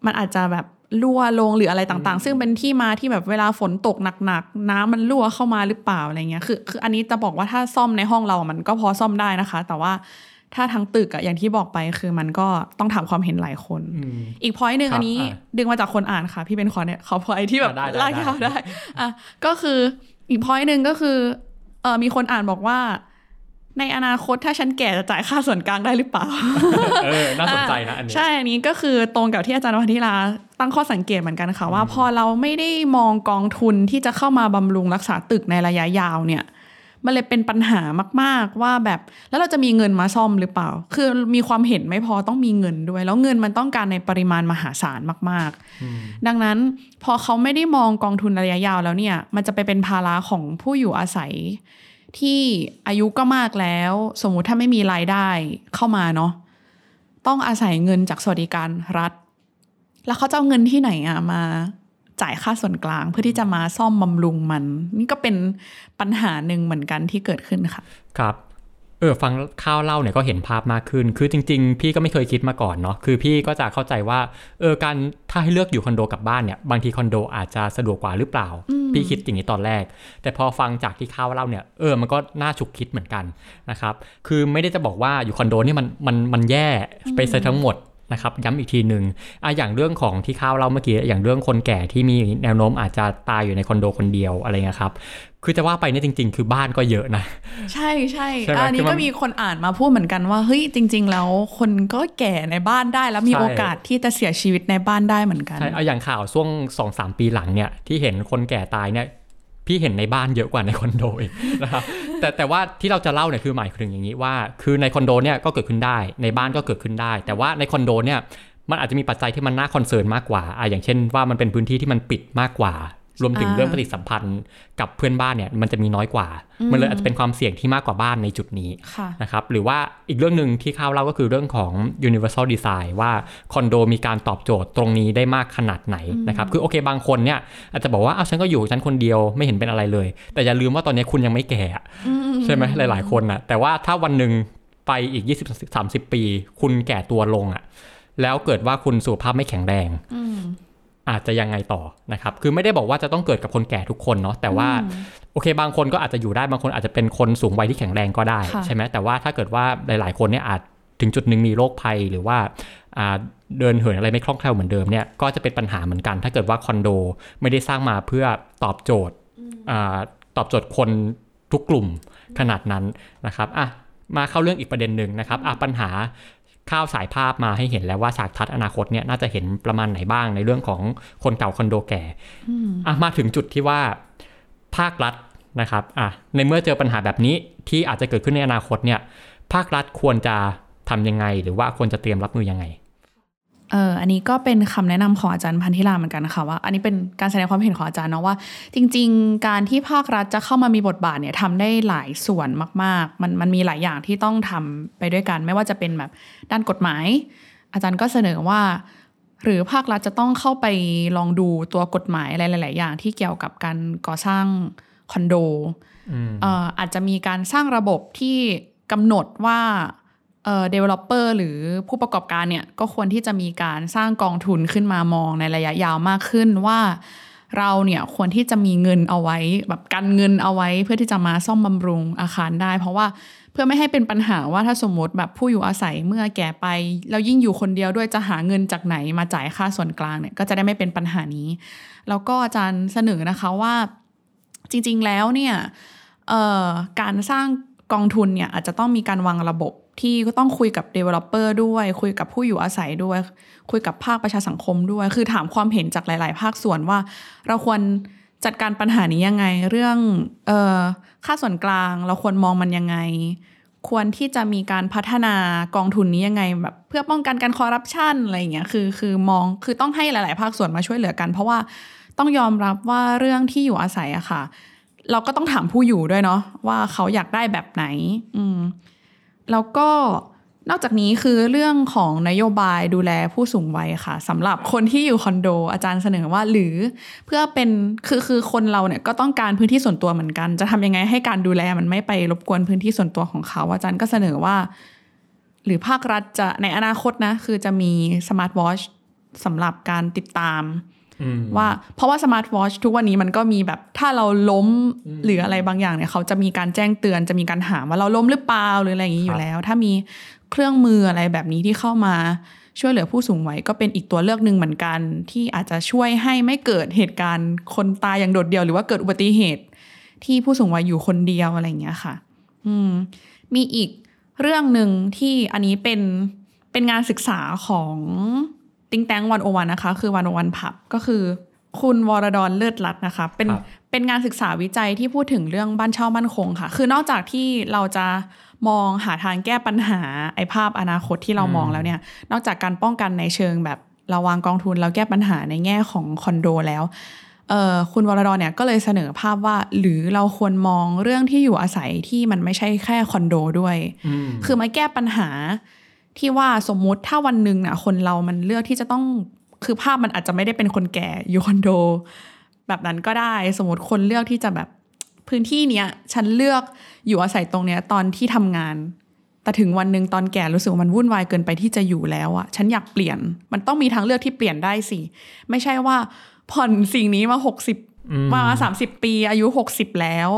มันอาจจะแบบรั่วลงหรืออะไรต่าง ๆ ซึ่งเป็นที่มาที่แบบเวลาฝนตกหนัก ๆ น้ำมันรั่วเข้ามาหรือเปล่าอะไรเงี้ย คือ คืออันนี้จะบอกว่าถ้าซ่อมในห้องเราอะมันก็พอซ่อมได้นะคะ แต่ว่า ถ้าทั้งตึกอะอย่างที่บอกไปคือมันก็ต้องถามความเห็นหลายคนอืมอีกพอยต์หนึ่งครับอันนี้อะดึงมาจากคนอ่านค่ะ พี่เป็นขอเนี่ยขอพอยที่แบบอะได้ได้ลากยาวได้ได้อะก็คืออีกพอยต์หนึ่งก็คือเออมีคนอ่านบอกว่า ในอนาคตถ้าฉันแก่จะจ่ายค่าส่วนกลางได้หรือเปล่าเออน่าสนใจนะอันนี้ใช่อันนี้ก็คือตรงกับที่อาจารย์วัทิลาตั้งข้อสังเกตเหมือนกันค่ะว่า พอเราไม่ได้มองกองทุนที่จะเข้ามาบำรุงรักษาตึกในระยะยาวเนี่ย มันเลยเป็นปัญหามาก ๆ ว่าแบบแล้วเราจะมีเงินมาซ่อมหรือเปล่า คือมีความเห็นไม่พอต้องมีเงินด้วย แล้วเงินมันต้องการในปริมาณมหาศาลมาก ๆ ดังนั้นพอเขาไม่ได้มองกองทุนระยะยาวแล้วเนี่ย มันจะไปเป็นภาระของผู้อยู่อาศัย ที่อายุก็มากแล้ว สมมุติถ้าไม่มีรายได้เข้ามาเนาะต้องอาศัยเงินจากสวัสดิการรัฐ แล้วเขาจะเอาเงินที่ไหนอะมา จ่ายค่าส่วนกลางเพื่อที่จะมาซ่อมบำรุงมัน นี่ก็เป็นปัญหาหนึ่งเหมือนกันที่เกิดขึ้นค่ะ ครับเออฟังข้าวเล่าเนี่ยก็เห็นภาพมากขึ้น คือจริง ๆ พี่ก็ไม่เคยคิดมาก่อนเนาะ คือพี่ก็จะเข้าใจว่า เออ การถ้าให้เลือกอยู่คอนโดกับบ้านเนี่ย บางทีคอนโดอาจจะสะดวกกว่าหรือเปล่า พี่คิดอย่างนี้ตอนแรก แต่พอฟังจากที่ข้าวเล่าเนี่ย เออ มันก็น่าฉุกคิดเหมือนกันนะครับ คือไม่ได้จะบอกว่าอยู่คอนโดนี่มันมันมันแย่ไปซะทั้งหมด นะครับย้ำอีกทีหนึ่งอะอย่างเรื่องของที่ข้าวเล่าเมื่อกี้อย่างเรื่องคนแก่ที่มีแนวโน้มอาจจะตายอยู่ในคอนโดคนเดียวอะไรเงี้ยครับคือจะว่าไปเนี่ยจริง ๆ คือบ้านก็เยอะนะ ใช่ใช่ใช่ไหมอันนี้คือมันก็มีคนอ่านมาพูดเหมือนกันว่าเฮ้ยจริง ๆ แล้วคนก็แก่ในบ้านได้แล้วมีใช่โอกาสที่จะเสียชีวิตในบ้านได้เหมือนกันใช่เอาอย่างข่าวช่วงสองสามปีหลังเนี่ยที่เห็นคนแก่ตายเนี่ย พี่เห็นในบ้านเยอะกว่าในคอนโดอีกนะครับแต่แต่ว่าที่เราจะเล่าเนี่ยคือหมายถึงอย่างนี้ว่า คือในคอนโดเนี่ยก็เกิดขึ้นได้ในบ้านก็เกิดขึ้นได้ แต่ว่าในคอนโดเนี่ยมันอาจจะมีปัจจัยที่มันน่าคอนเซิร์นมากกว่าอะอย่างเช่นว่ามันเป็นพื้นที่ที่มันปิดมากกว่า รวมถึงอ่าเรื่องปฏิสัมพันธ์กับเพื่อนบ้านเนี่ยมันจะมีน้อยกว่า มันเลยอาจจะเป็นความเสี่ยงที่มากกว่าบ้านในจุดนี้ค่ะนะครับหรือว่าอีกเรื่องหนึ่งที่ข้าวเล่าก็คือเรื่องของ universal design ว่าคอนโดมีการตอบโจทย์ตรงนี้ได้มากขนาดไหนนะครับคือโอเคบางคนเนี่ยอาจจะบอกว่าอ้าวฉันก็อยู่ฉันคนเดียวไม่เห็นเป็นอะไรเลย แต่อย่าลืมว่าตอนนี้คุณยังไม่แก่อะใช่ไหมหลาย ๆ คนอะแต่ว่าถ้าวันหนึ่งไปอีก 20-30 ปี คุณแก่ตัวลงอะแล้วเกิดว่าคุณสุขภาพไม่แข็งแรง อาจจะยังไงต่อนะครับ คือไม่ได้บอกว่าจะต้องเกิดกับคนแก่ทุกคนเนาะ แต่ว่าโอเค บางคนก็อาจจะอยู่ได้ บางคนอาจจะเป็นคนสูงวัยที่แข็งแรงก็ได้ค่ะใช่ไหมแต่ว่าถ้าเกิดว่าหลาย ๆ คนเนี่ยอาจถึงจุดหนึ่งมีโรคภัยหรือว่าอ่าเดินเหินอะไรไม่คล่องแคล่วเหมือนเดิมเนี่ย ก็จะเป็นปัญหาเหมือนกัน ถ้าเกิดว่าคอนโดไม่ได้สร้างมาเพื่อตอบโจทย์อ่าตอบโจทย์คนทุกกลุ่มขนาดนั้นนะครับอะมาเข้าเรื่องอีกประเด็นหนึ่งนะครับอะปัญหา ข้าวสายภาพมาให้เห็นแล้วว่าฉากทัศน์อนาคตเนี่ยน่าจะเห็นประมาณไหนบ้างในเรื่องของคนเก่าคอนโดแก่อะมาถึงจุดที่ว่าภาครัฐนะครับอะในเมื่อเจอปัญหาแบบนี้ที่อาจจะเกิดขึ้นในอนาคตเนี่ยภาครัฐควรจะทำยังไง หรือว่าควรจะเตรียมรับมือยังไง เอออันนี้ก็เป็นคำแนะนำของอาจารย์พันธิลาเหมือนกันค่ะว่า อันนี้เป็นการแสดงความเห็นของอาจารย์เนาะว่า จริง ๆ การที่ภาครัฐจะเข้ามามีบทบาทเนี่ยทำได้หลายส่วนมาก ๆ มันมันมีหลายอย่างที่ต้องทำไปด้วยกัน ไม่ว่าจะเป็นแบบด้านกฎหมาย อาจารย์ก็เสนอว่า หรือภาครัฐจะต้องเข้าไปลองดูตัวกฎหมายอะไรหลาย ๆ อย่างที่เกี่ยวกับการก่อสร้างคอนโดเอ่ออาจจะมีการสร้างระบบที่กำหนดว่า เอ่อ developer หรือผู้ประกอบการเนี่ยก็ควรที่จะมีการสร้างกองทุนขึ้นมามองในระยะยาวมากขึ้นว่าเราเนี่ยควรที่จะมีเงินเอาไว้แบบกันเงินเอาไว้ เพื่อที่จะมาซ่อมบำรุงอาคารได้ เพราะว่าเพื่อไม่ให้เป็นปัญหาว่าถ้าสมมติแบบผู้อยู่อาศัยเมื่อแก่ไป แล้วยิ่งอยู่คนเดียวด้วยจะหาเงินจากไหนมาจ่ายค่าส่วนกลางเนี่ยก็จะได้ไม่เป็นปัญหานี้ แล้วก็อาจารย์เสนอนะคะว่าจริงๆแล้วเนี่ยการสร้างกองทุนเนี่ยอาจจะต้องมีการวางระบบ ที่ก็ต้องคุยกับ Developer ด้วย คุยกับผู้อยู่อาศัยด้วย คุยกับภาคประชาสังคมด้วย คือถามความเห็นจากหลาย ๆ ภาคส่วนว่า เราควรจัดการปัญหานี้ยังไง เรื่องเอ่อค่าส่วนกลาง เราควรมองมันยังไง ควรที่จะมีการพัฒนากองทุนนี้ยังไงแบบเพื่อป้องกันการคอร์รัปชันอะไรอย่างเงี้ยคือคือมองคือต้องให้หลาย ๆ ภาคส่วนมาช่วยเหลือกัน เพราะว่าต้องยอมรับว่าเรื่องที่อยู่อาศัยอะค่ะ เราก็ต้องถามผู้อยู่ด้วยเนาะว่าเขาอยากได้แบบไหน อืม แล้วก็นอกจากนี้คือเรื่องของนโยบายดูแลผู้สูงวัยค่ะสำหรับคนที่อยู่คอนโด อาจารย์เสนอว่าหรือเพื่อเป็นคือคือคนเราเนี่ยก็ต้องการพื้นที่ส่วนตัวเหมือนกัน จะทำยังไงให้การดูแลมันไม่ไปรบกวนพื้นที่ส่วนตัวของเขา อาจารย์ก็เสนอว่า หรือภาครัฐจะในอนาคตนะ คือจะมี smart watch สำหรับการติดตาม ว่าเพราะว่า smart watch ทุกวันนี้มันก็มีแบบถ้าเราล้มหรืออะไรบางอย่างเนี่ยเขาจะมีการแจ้งเตือนจะมีการถามว่าเราล้มหรือเปล่าหรืออะไรอย่างนี้อยู่แล้ว ถ้ามีเครื่องมืออะไรแบบนี้ที่เข้ามาช่วยเหลือผู้สูงวัยก็เป็นอีกตัวเลือกหนึ่งเหมือนกัน ที่อาจจะช่วยให้ไม่เกิดเหตุการณ์คนตายอย่างโดดเดี่ยวหรือว่าเกิดอุบัติเหตุ ที่ผู้สูงวัยอยู่คนเดียวอะไรอย่างเงี้ยค่ะ อืม มีอีกเรื่องหนึ่งที่อันนี้เป็นเป็นงานศึกษาของ ติงแตงวันโอวันนะคะ คือวันโอวันผับก็คือคุณวรดรเลิศรัตน์นะคะ เป็นครับเป็นงานศึกษาวิจัยที่พูดถึงเรื่องบ้านเช่ามั่นคงค่ะ คือนอกจากที่เราจะมองหาทางแก้ปัญหาไอ้ภาพอนาคตที่เรามองแล้วเนี่ย นอกจากการป้องกันในเชิงแบบเราวางกองทุนแล้วแก้ปัญหาในแง่ของคอนโดแล้วเอ่อคุณวรดรเนี่ยก็เลยเสนอภาพว่า หรือเราควรมองเรื่องที่อยู่อาศัยที่มันไม่ใช่แค่คอนโดด้วยอืมคือมาแก้ปัญหา ที่ว่าสมมุติถ้าวันหนึ่งน่ะคนเรามันเลือกที่จะต้องคือภาพมันอาจจะไม่ได้เป็นคนแก่อยู่คอนโด แบบนั้นก็ได้สมมติคนเลือกที่จะแบบพื้นที่เนี้ยฉันเลือกอยู่อาศัยตรงเนี้ยตอนที่ทำงาน แต่ถึงวันหนึ่งตอนแก่รู้สึกว่ามันวุ่นวายเกินไปที่จะอยู่แล้วอะฉันอยากเปลี่ยนมันต้องมีทางเลือกที่เปลี่ยนได้สิไม่ใช่ว่าผ่อนสิ่งนี้มาหกสิบอืมมาสามสิบปีอายุหกสิบแล้ว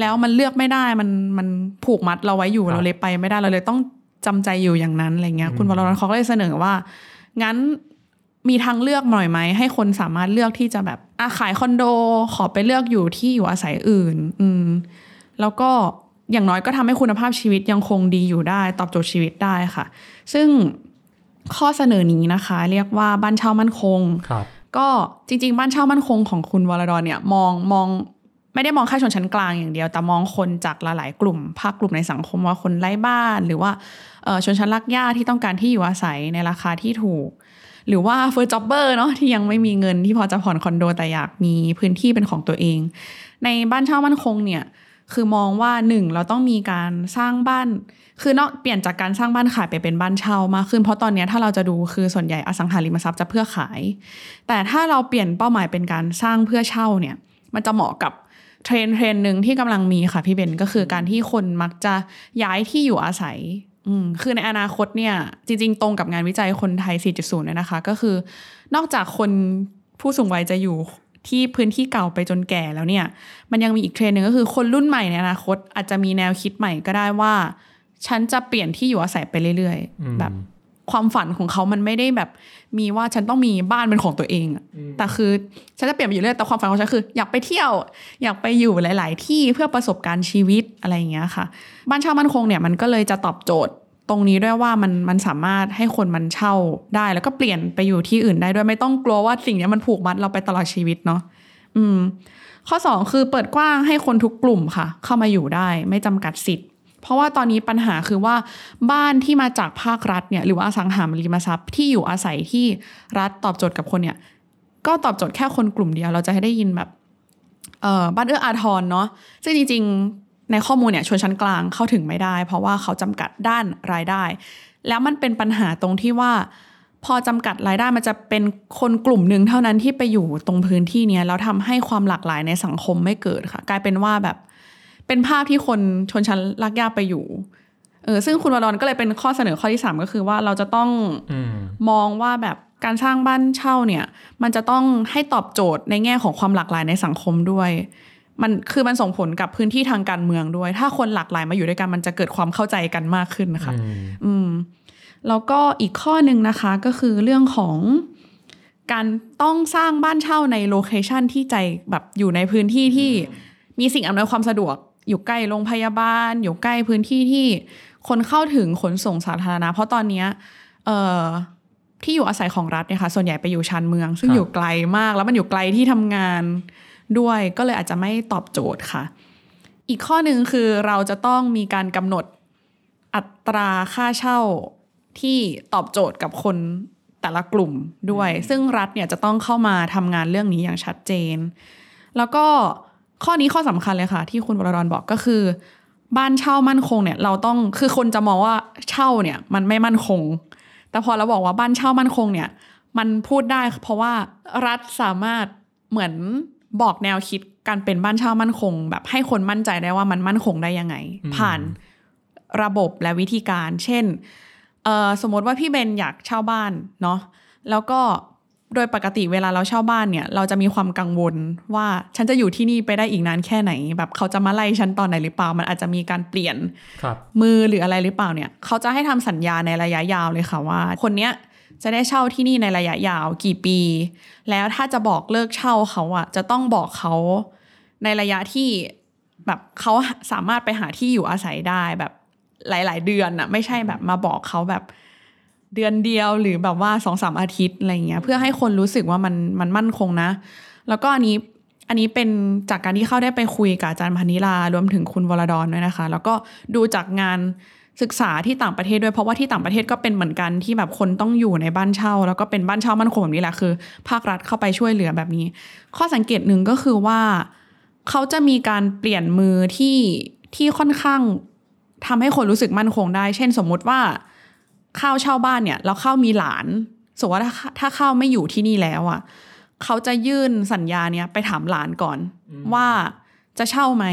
แล้วมันเลือกไม่ได้มันมันผูกมัดเราไว้อยู่ครับเราเลยไปไม่ได้เราเลยต้อง จำใจอยู่อย่างนั้นอะไรเงี้ยคุณวรรณเขาก็เลยเสนอว่า งั้นมีทางเลือกหน่อยไหม ให้คนสามารถเลือกที่จะแบบอะขายคอนโด ขอไปเลือกอยู่ที่อยู่อาศัยอื่น อืม แล้วก็อย่างน้อยก็ทำให้คุณภาพชีวิตยังคงดีอยู่ได้ ตอบโจทย์ชีวิตได้ค่ะ ซึ่งข้อเสนอนี้นะคะ เรียกว่าบ้านเช่ามั่นคงครับก็จริง ๆ บ้านเช่ามั่นคงของคุณวรดรเนี่ยมองมองไม่ได้มองแค่ชนชั้นกลางอย่างเดียว แต่มองคนจากหลายๆกลุ่ม ภาคกลุ่มในสังคมว่าคนไร้บ้านหรือว่าเอ่อ ชนชั้นรากหญ้าที่ต้องการที่อยู่อาศัยในราคาที่ถูก หรือว่าเฟอร์จ็อบเบอร์เนาะที่ยังไม่มีเงินที่พอจะผ่อนคอนโดแต่อยากมีพื้นที่เป็นของตัวเอง ในบ้านเช่ามั่นคงเนี่ยคือมองว่าหนึ่งเราต้องมีการสร้างบ้าน คือนอกเปลี่ยนจากการสร้างบ้านขายไปเป็นบ้านเช่ามากขึ้น เพราะตอนนี้ถ้าเราจะดูคือส่วนใหญ่อสังหาริมทรัพย์จะเพื่อขาย แต่ถ้าเราเปลี่ยนเป้าหมายเป็นการสร้างเพื่อเช่าเนี่ย มันจะเหมาะกับเทรนด์เทรนด์หนึ่งที่กำลังมีค่ะพี่เบนก็คือการที่คนมักจะย้ายที่อยู่อาศัย อืมคือในอนาคตเนี่ย จริง ๆ ตรงกับงานวิจัยคนไทย 4.0เนี่ยนะคะ ก็คือนอกจากคนผู้สูงวัยจะอยู่ที่พื้นที่เก่าไปจนแก่แล้วเนี่ย มันยังมีอีกเทรนด์หนึ่งก็คือคนรุ่นใหม่ในอนาคตอาจจะมีแนวคิดใหม่ก็ได้ว่า ฉันจะเปลี่ยนที่อยู่อาศัยไปเรื่อย ๆ แบบ ความฝันของเขามันไม่ได้แบบ มีว่าฉันต้องมีบ้านเป็นของตัวเองอะแต่คือฉันจะเปลี่ยนไปอยู่เรื่อยแต่ความฝันของฉันคือ อยากไปเที่ยว อยากไปอยู่หลาย ๆ ที่เพื่อประสบการณ์ชีวิตอะไรอย่างเงี้ยค่ะ บ้านเช่ามั่นคงเนี่ยมันก็เลยจะตอบโจทย์ตรงนี้ด้วยว่ามันมันสามารถให้คนมันเช่าได้ แล้วก็เปลี่ยนไปอยู่ที่อื่นได้ด้วยไม่ต้องกลัวว่าสิ่งเนี้ยมันผูกมัดเราไปตลอดชีวิตเนาะอืม ข้อสองคือเปิดกว้างให้คนทุกกลุ่มค่ะ เข้ามาอยู่ได้ ไม่จำกัดสิทธิ์ เพราะว่าตอนนี้ปัญหาคือว่าบ้านที่มาจากภาครัฐเนี่ยหรือว่าสังหาริมทรัพย์ที่อยู่อาศัยที่รัฐตอบโจทย์กับคนเนี่ยก็ตอบโจทย์แค่คนกลุ่มเดียว เราจะให้ได้ยินแบบเอ่อบ้านเอื้ออาทรเนาะซึ่งจริงๆในข้อมูลเนี่ยชนชั้นกลางเข้าถึงไม่ได้ เพราะว่าเขาจำกัดด้านรายได้ แล้วมันเป็นปัญหาตรงที่ว่า พอจำกัดรายได้มันจะเป็นคนกลุ่มหนึ่งเท่านั้นที่ไปอยู่ตรงพื้นที่เนี้ยแล้วทำให้ความหลากหลายในสังคมไม่เกิดค่ะ กลายเป็นว่าแบบ เป็นภาพที่คนชนชั้นรากหญ้าไปอยู่เออซึ่งคุณวรรณก็เลยเป็นข้อเสนอข้อที่สามก็คือว่าเราจะต้องอืมมองว่าแบบการสร้างบ้านเช่าเนี่ย มันจะต้องให้ตอบโจทย์ในแง่ของความหลากหลายในสังคมด้วย มันคือมันส่งผลกับพื้นที่ทางการเมืองด้วย ถ้าคนหลากหลายมาอยู่ด้วยกันมันจะเกิดความเข้าใจกันมากขึ้นนะคะอืมอืมแล้วก็อีกข้อหนึ่งนะคะก็คือเรื่องของการต้องสร้างบ้านเช่าใน location ที่ใจแบบอยู่ในพื้นที่ที่มีสิ่งอำนวยความสะดวก อยู่ใกล้โรงพยาบาล อยู่ใกล้พื้นที่ที่คนเข้าถึงขนส่งสาธารณะ เพราะตอนเนี้ยเอ่อที่อยู่อาศัยของรัฐเนี่ยค่ะส่วนใหญ่ไปอยู่ชานเมือง ซึ่งครับอยู่ไกลมากแล้วมันอยู่ไกลที่ทำงานด้วยก็เลยอาจจะไม่ตอบโจทย์ค่ะ อีกข้อหนึ่งคือเราจะต้องมีการกำหนดอัตราค่าเช่าที่ตอบโจทย์กับคนแต่ละกลุ่มด้วย ซึ่งรัฐเนี่ยจะต้องเข้ามาทำงานเรื่องนี้อย่างชัดเจน แล้วก็ ข้อนี้ข้อสำคัญเลยค่ะ ที่คุณวรดรบอกก็คือ บ้านเช่ามั่นคงเนี่ย เราต้องคือคนจะมองว่าเช่าเนี่ย มันไม่มั่นคง แต่พอเราบอกว่าบ้านเช่ามั่นคงเนี่ย มันพูดได้เพราะว่ารัฐสามารถเหมือนบอกแนวคิดการเป็นบ้านเช่ามั่นคง แบบให้คนมั่นใจได้ว่ามันมั่นคงได้ยังไง ผ่านระบบและวิธีการ เช่นเอ่อสมมติว่าพี่เบนอยากเช่าบ้านเนาะแล้วก็ โดยปกติเวลาเราเช่าบ้านเนี่ย เราจะมีความกังวลว่าฉันจะอยู่ที่นี่ไปได้อีกนานแค่ไหน แบบเขาจะมาไล่ฉันตอนไหนหรือเปล่า มันอาจจะมีการเปลี่ยนครับมือหรืออะไรหรือเปล่าเนี่ย เขาจะให้ทำสัญญาในระยะยาวเลยค่ะว่า คนเนี้ยจะได้เช่าที่นี่ในระยะยาวกี่ปี แล้วถ้าจะบอกเลิกเช่าเขาอะจะต้องบอกเขาในระยะที่แบบเขาสามารถไปหาที่อยู่อาศัยได้แบบหลาย ๆ เดือนอะไม่ใช่แบบมาบอกเขาแบบ เดือนเดียวหรือแบบว่าสองสามอาทิตย์อะไรเงี้ยเพื่อให้คนรู้สึกว่ามันมันมั่นคงนะ แล้วก็อันนี้อันนี้เป็นจากการที่เข้าได้ไปคุยกับอาจารย์พานิลารวมถึงคุณวรดอนด้วยนะคะ แล้วก็ดูจากงานศึกษาที่ต่างประเทศด้วยเพราะว่าที่ต่างประเทศก็เป็นเหมือนกันที่แบบคนต้องอยู่ในบ้านเช่า แล้วก็เป็นบ้านเช่ามั่นคงแบบนี้แหละคือ ภาครัฐเข้าไปช่วยเหลือแบบนี้ ข้อสังเกตหนึ่งก็คือว่า เขาจะมีการเปลี่ยนมือที่ที่ค่อนข้างทำให้คนรู้สึกมั่นคงได้ เช่นสมมุติว่า ข้าวเช่าบ้านเนี่ยแล้วข้าวมีหลานสมมติว่าถ้าถ้าข้าวไม่อยู่ที่นี่แล้วอะเขาจะยื่นสัญญาเนี่ยไปถามหลานก่อน ว่าจะเช่าไหม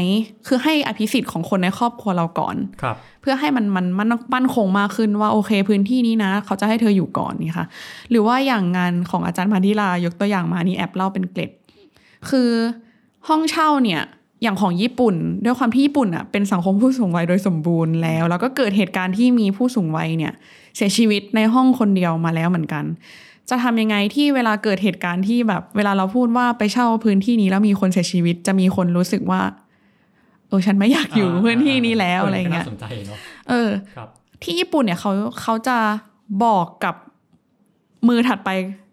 คือให้อภิสิทธิ์ของคนในครอบครัวเราก่อนครับ เพื่อให้มันมันมันมั่นคงมากขึ้นว่าโอเคพื้นที่นี้นะ เขาจะให้เธออยู่ก่อนนี่ค่ะ หรือว่าอย่างงานของอาจารย์พันธิลายกตัวอย่างมานี่แอบเล่าเป็นเกร็ด คือห้องเช่าเนี่ยอย่างของญี่ปุ่น ด้วยความที่ญี่ปุ่นอะเป็นสังคมผู้สูงวัยโดยสมบูรณ์แล้ว แล้วก็เกิดเหตุการณ์ที่มีผู้สูงวัยเนี่ย เสียชีวิตในห้องคนเดียวมาแล้วเหมือนกัน จะทำยังไงที่เวลาเกิดเหตุการณ์ที่แบบ เวลาเราพูดว่าไปเช่าพื้นที่นี้แล้วมีคนเสียชีวิต จะมีคนรู้สึกว่าเออฉันไม่อยากอยู่พื้นที่นี้แล้วอะไรเงี้ยน่าสนใจเนาะเออครับที่ญี่ปุ่นเนี่ยเขาเขาจะบอกกับมือถัดไป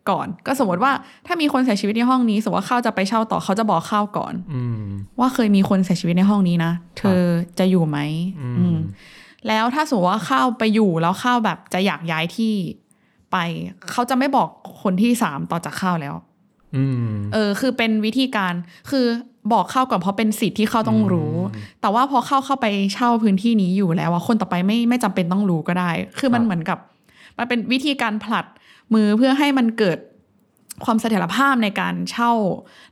ก่อน ก็สมมติว่าถ้ามีคนเสียชีวิตในห้องนี้ สมมติว่าข้าวจะไปเช่าต่อเขาจะบอกข้าวก่อน อืมว่าเคยมีคนเสียชีวิตในห้องนี้นะเธอจะอยู่ไหมอืมอืม แล้วถ้าสมมติว่าข้าวไปอยู่แล้วข้าวแบบจะอยากย้ายที่ไป เขาจะไม่บอกคนที่สามต่อจากข้าวแล้วอืมเออ คือเป็นวิธีการคือบอกเข้าก่อนเพราะเป็นสิทธิ์ที่เข้าต้องรู้อืมแต่ว่าพอเข้าเข้าไปเช่าพื้นที่นี้อยู่แล้วว่าคนต่อไปไม่ไม่จำเป็นต้องรู้ก็ได้ คือมันครับเหมือนกับมันเป็นวิธีการผลัดมือเพื่อให้มันเกิดความเสถียรภาพในการเช่า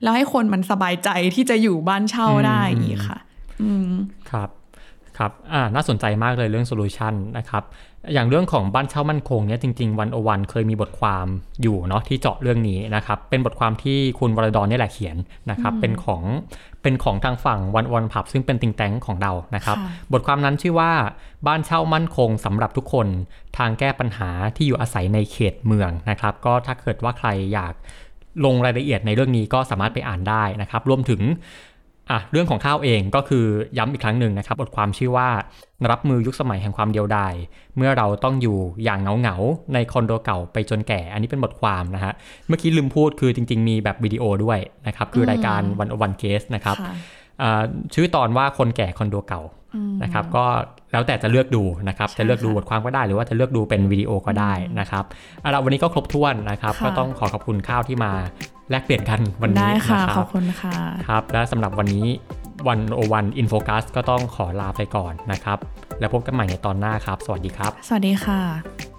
แล้วให้คนมันสบายใจที่จะอยู่บ้านเช่าได้อีกค่ะ อืมครับ ครับอ่าน่าสนใจมากเลยเรื่องโซลูชันนะครับ อย่างเรื่องของบ้านเช่ามั่นคงเนี่ยจริงๆวันโอวันเคยมีบทความอยู่เนาะที่เจาะเรื่องนี้นะครับ เป็นบทความที่คุณวรดอนนี่แหละเขียนนะครับ เป็นของเป็นของทางฝั่งวันวันผับซึ่งเป็นติงแตงของเรานะครับค่ะบทความนั้นชื่อว่าบ้านเช่ามั่นคงสำหรับทุกคนทางแก้ปัญหาที่อยู่อาศัยในเขตเมืองนะครับ ก็ถ้าเกิดว่าใครอยากลงรายละเอียดในเรื่องนี้ก็สามารถไปอ่านได้นะครับ รวมถึง อะเรื่องของข้าวเองก็คือย้ำอีกครั้งหนึ่งนะครับ บทความชื่อว่ารับมือยุคสมัยแห่งความเดียวดายเมื่อเราต้องอยู่อย่างเหงาเหงาๆในคอนโดเก่าไปจนแก่ อันนี้เป็นบทความนะฮะเมื่อกี้ลืมพูดคือจริง ๆ มีแบบวิดีโอด้วยนะครับ คือรายการ One-O-One Gaze นะครับค่ะอ่าชื่อตอนว่าคนแก่คอนโดเก่าอืมนะครับก็แล้วแต่จะเลือกดูนะครับใช่จะเลือกดูค่ะบทความก็ได้หรือว่าจะเลือกดูเป็นวิดีโอก็ได้นะครับเอาละวันนี้ก็ครบถ้วนนะครับค่ะก็ต้องขอขอบคุณข้าวที่มา แลกเปลี่ยนกันวันนี้ได้ค่ะนะครับขอบคุณค่ะครับ และสำหรับวันนี้ One-O-One In Focus ก็ต้องขอลาไปก่อนนะครับ แล้วพบกันใหม่ในตอนหน้าครับ สวัสดีครับ สวัสดีค่ะ